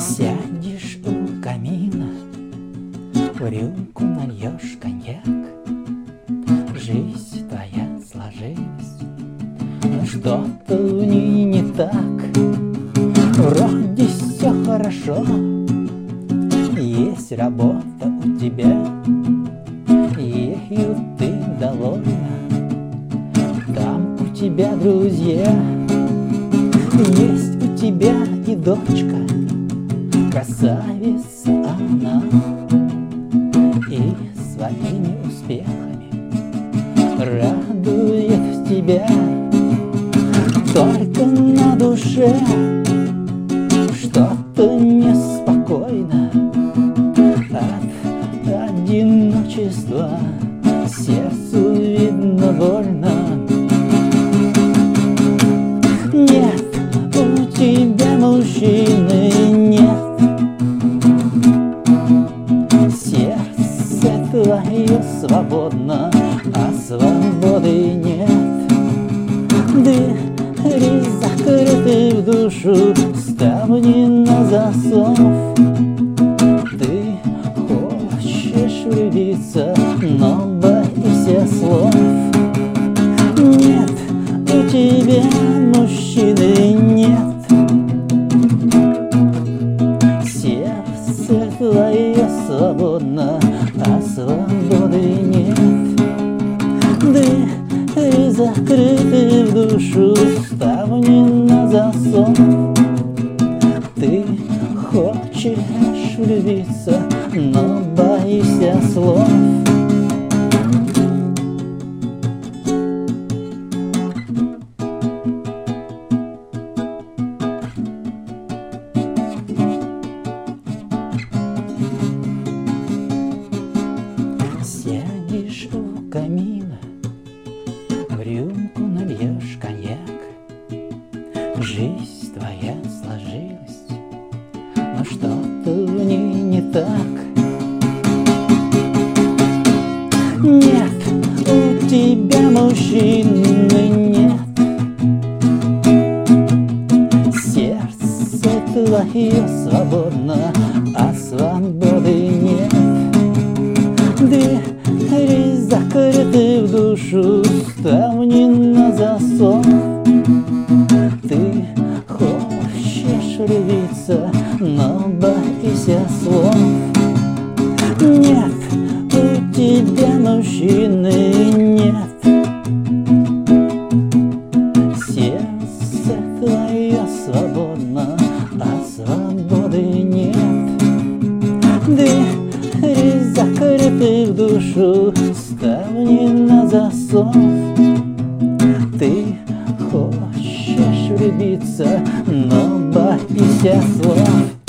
Сядешь у камина, в рюмку нальешь коньяк. Жизнь твоя сложилась, но что-то в ней не так. Вроде все хорошо, есть работа у тебя, ею ты довольна. Там у тебя друзья, есть у тебя и дочка. Красавица она. И своими успехами Радует тебя. Только на душе Что-то неспокойно. От одиночества Сердцу свободно, а свободы нет. Двери закрыты в душу, ставни на засов. Ты хочешь влюбиться, но боишься слов. Нет, у тебя мужчины нет Сердце твое свободно, а свободы нет. Двери закрыты в душу, ставни на засов Ты хочешь влюбиться, но боишься слов Жизнь твоя сложилась, но что-то в ней не так. Нет, у тебя мужчины нет. Сердце твое свободно, а свободы нет. Двери закрыты в душу, ставни на засов Ты хочешь влюбиться, но боишься слов? Нет, у тебя мужчины нет. Сердце твое свободно, а свободы нет. Двери закрыты в душу, ставни на засов влюбиться, но боишься слов